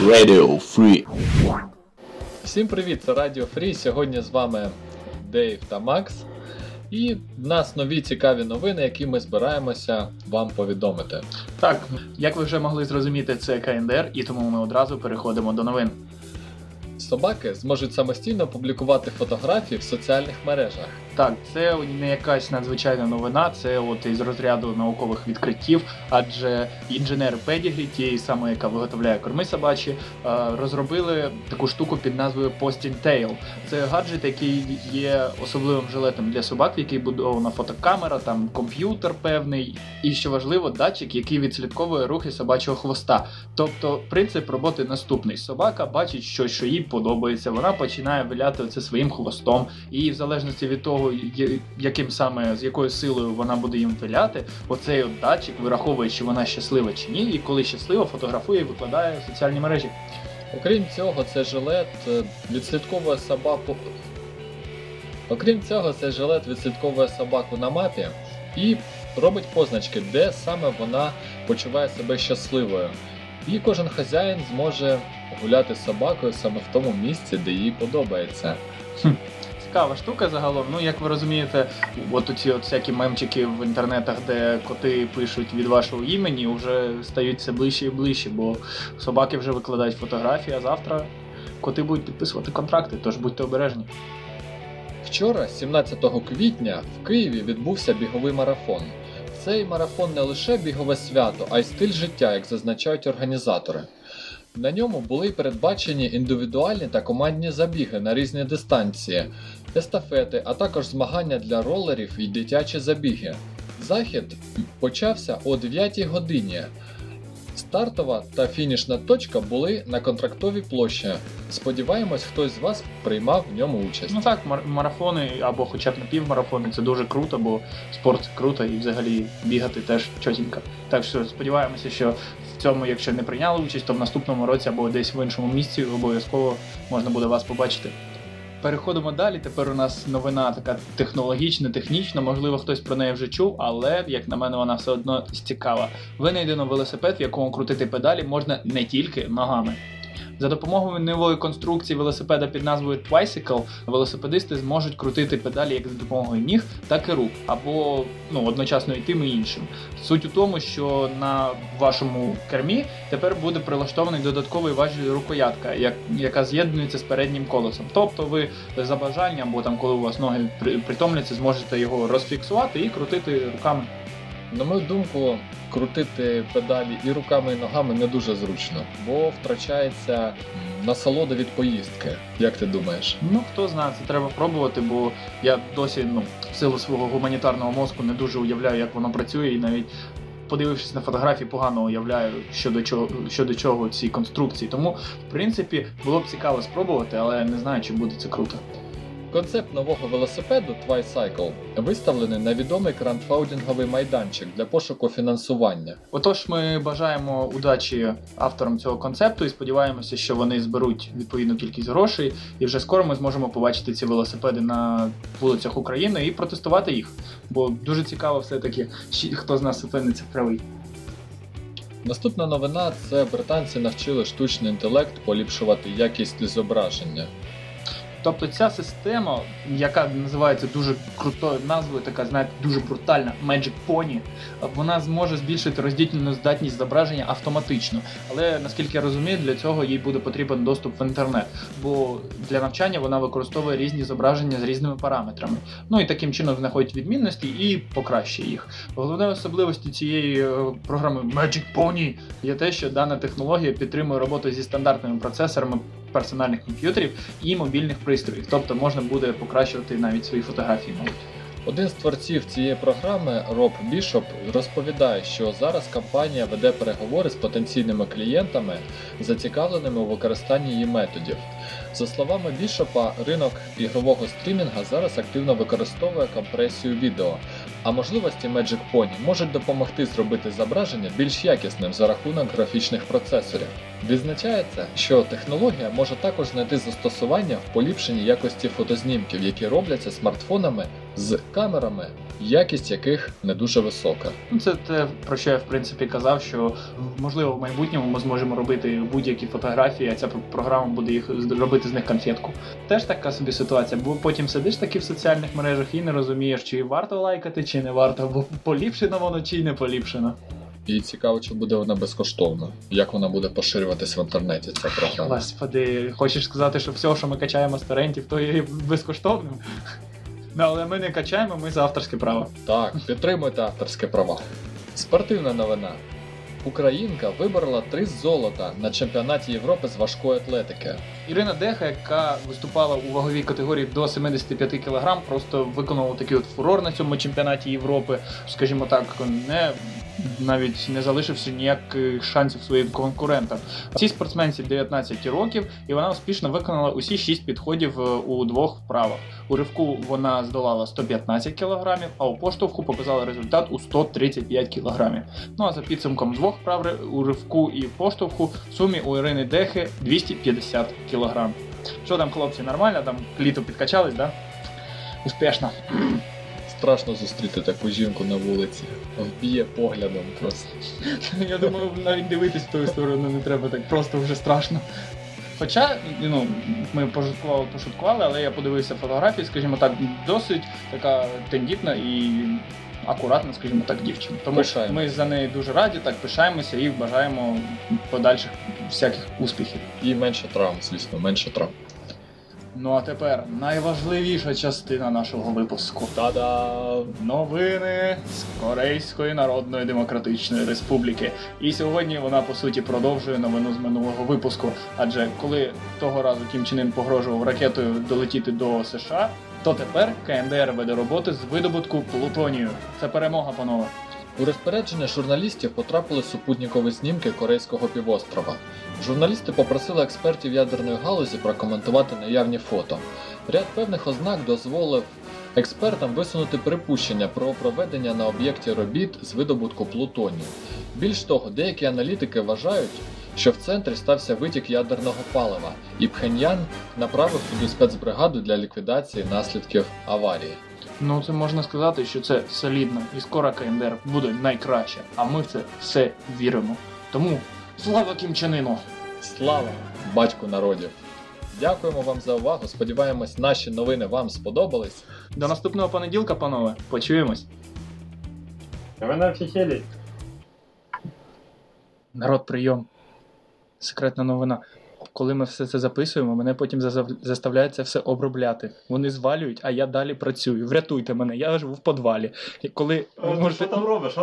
Radio Free. Всім привіт, це Радіо Фрі. Сьогодні з вами Дейв та Макс. І в нас нові цікаві новини, які ми збираємося вам повідомити. Так, як ви вже могли зрозуміти, це КНДР, і тому ми одразу переходимо до новин. Собаки зможуть самостійно публікувати фотографії в соціальних мережах. Так, це не якась надзвичайна новина, це от із розряду наукових відкриттів, адже інженери Pedigree, тієї самої, яка виготовляє корми собачі, е, розробили таку штуку під назвою Posting Tail. Це гаджет, який є особливим жилетом для собак, в який будована фотокамера, там комп'ютер певний, і що важливо, датчик, який відслідковує рухи собачого хвоста. Тобто принцип роботи наступний: собака бачить щось, що їй подобається, вона починає виляти це своїм хвостом, і в залежності від того, яким саме з якою силою вона буде їм виляти, оцей от датчик вираховує, чи вона щаслива чи ні, і коли щаслива, фотографує і викладає в соціальні мережі. Окрім цього, цей жилет е, відслідковує собаку. Окрім цього, цей жилет відслідковує собаку на мапі і робить позначки, де саме вона почуває себе щасливою. І кожен хазяїн зможе гуляти з собакою саме в тому місці, де їй подобається. Цікава штука загалом. Ну, як ви розумієте, от оці от всякі мемчики в інтернетах, де коти пишуть від вашого імені, вже стають все ближче і ближче, бо собаки вже викладають фотографії, а завтра коти будуть підписувати контракти, тож будьте обережні. Вчора, 17 квітня, в Києві відбувся біговий марафон. Цей марафон не лише бігове свято, а й стиль життя, як зазначають організатори. На ньому були передбачені індивідуальні та командні забіги на різні дистанції, естафети, а також змагання для ролерів і дитячі забіги. Захід почався о 9 годині. Стартова та фінішна точка були на контрактовій площі. Сподіваємось, хтось з вас приймав в ньому участь. Ну так, марафони або хоча б напівмарафони це дуже круто, бо спорт круто і взагалі бігати теж чотінько. Так що сподіваємося, що в цьому, якщо не прийняли участь, то в наступному році або десь в іншому місці обов'язково можна буде вас побачити. Переходимо далі. Тепер у нас новина така технологічна, технічна. Можливо, хтось про неї вже чув, але як на мене, вона все одно цікава. Винайдено велосипед, в якому крутити педалі можна не тільки ногами. За допомогою нової конструкції велосипеда під назвою Twicycle велосипедисти зможуть крутити педалі як за допомогою ніг, так і рук, або ну, одночасно і тим і іншим. Суть у тому, що на вашому кермі тепер буде прилаштований додатковий важіль рукоятка, як, яка з'єднується з переднім колесом. Тобто ви за бажанням, або там, коли у вас ноги при- притомляться, зможете його розфіксувати і крутити руками. На мою думку, крутити педалі і руками, і ногами не дуже зручно, бо втрачається насолода від поїздки. Як ти думаєш? Ну хто знає, це треба пробувати, бо я досі ну, в силу свого гуманітарного мозку не дуже уявляю, як воно працює, і навіть подивившись на фотографії, погано уявляю щодо чого щодо чого ці конструкції. Тому, в принципі, було б цікаво спробувати, але не знаю, чи буде це круто. Концепт нового велосипеду Twicycle виставлений на відомий краундфаундинговий майданчик для пошуку фінансування. Отож, ми бажаємо удачі авторам цього концепту і сподіваємося, що вони зберуть відповідну кількість грошей, і вже скоро ми зможемо побачити ці велосипеди на вулицях України і протестувати їх. Бо дуже цікаво, все-таки, хто з нас опиниться правий. Наступна новина це британці навчили штучний інтелект поліпшувати якість зображення. Тобто ця система, яка називається дуже крутою назвою, така знаєте, дуже брутальна Magic Pony, вона зможе збільшити роздільну здатність зображення автоматично. Але наскільки я розумію, для цього їй буде потрібен доступ в інтернет, бо для навчання вона використовує різні зображення з різними параметрами. Ну і таким чином знаходить відмінності і покращує їх. Головною особливістю цієї е, програми Magic Pony є те, що дана технологія підтримує роботу зі стандартними процесорами персональних комп'ютерів і мобільних пристроїв. Тобто можна буде покращувати навіть свої фотографії. мабуть. Один з творців цієї програми, Роб Бішоп, розповідає, що зараз компанія веде переговори з потенційними клієнтами, зацікавленими у використанні її методів. За словами Бішопа, ринок ігрового стрімінга зараз активно використовує компресію відео, а можливості Magic Pony можуть допомогти зробити зображення більш якісним за рахунок графічних процесорів. Відзначається, що технологія може також знайти застосування в поліпшенні якості фотознімків, які робляться смартфонами з камерами, якість яких не дуже висока. Ну, це те, про що я в принципі казав, що можливо в майбутньому ми зможемо робити будь-які фотографії, а ця пр- програма буде їх робити з них конфетку. Теж така собі ситуація, бо потім сидиш таки в соціальних мережах і не розумієш, чи варто лайкати, чи не варто, бо поліпшено воно чи не поліпшено. І цікаво, чи буде вона безкоштовна, як вона буде поширюватись в інтернеті. Ця програма. Господи, хочеш сказати, що все, що ми качаємо з торрентів, то є безкоштовним? Ну, але ми не качаємо, ми за авторське право. Так, підтримуйте авторське права. Спортивна новина. Українка виборола три золота на чемпіонаті Європи з важкої атлетики. Ірина Деха, яка виступала у ваговій категорії до 75 кг, просто виконала такий от фурор на цьому чемпіонаті Європи. Скажімо так, не навіть не залишивши ніяких шансів своїм конкурентам. Цій спортсменці 19 років, і вона успішно виконала усі 6 підходів е, у двох вправах. У ривку вона здолала 115 кг, а у поштовху показала результат у 135 кг. Ну а за підсумком двох вправ у ривку і поштовху в сумі у Ірини Дехи 250 кг. Що там, хлопці, нормально? Там літо підкачались, да? Успішно. Страшно зустріти таку жінку на вулиці. Вб'є поглядом просто. Я думаю, навіть дивитись в ту сторону не треба так просто вже страшно. Хоча, ну, ми пошуткували, пошуткували, але я подивився фотографії, скажімо так, досить така тендітна і акуратна, скажімо так, дівчина. Тому Пишаємось. ми за неї дуже раді, так пишаємося і бажаємо подальших всяких успіхів. І менше травм, звісно, менше травм. Ну а тепер найважливіша частина нашого випуску. Та-да! Новини з Корейської Народної Демократичної Республіки. І сьогодні вона по суті продовжує новину з минулого випуску. Адже коли того разу Кім Чен Ін погрожував ракетою долетіти до США, то тепер КНДР веде роботи з видобутку плутонію. Це перемога, панове. У розпорядження журналістів потрапили супутникові знімки Корейського півострова. Журналісти попросили експертів ядерної галузі прокоментувати наявні фото. Ряд певних ознак дозволив експертам висунути припущення про проведення на об'єкті робіт з видобутку плутонію. Більш того, деякі аналітики вважають, що в центрі стався витік ядерного палива, і Пхеньян направив туди спецбригаду для ліквідації наслідків аварії. Ну це можна сказати, що це солідно, і скоро КНДР буде найкраще. А ми в це все віримо. Тому слава Кім Чен Іну! Слава батьку народів! Дякуємо вам за увагу. Сподіваємось, наші новини вам сподобались. До наступного понеділка, панове. Почуємось. Ви на. Народ, прийом. Секретна новина. Коли ми все це записуємо, мене потім заставляють це все обробляти. Вони звалюють, а я далі працюю. Врятуйте мене, я живу в подвалі. І коли ви Що можете... там робиш?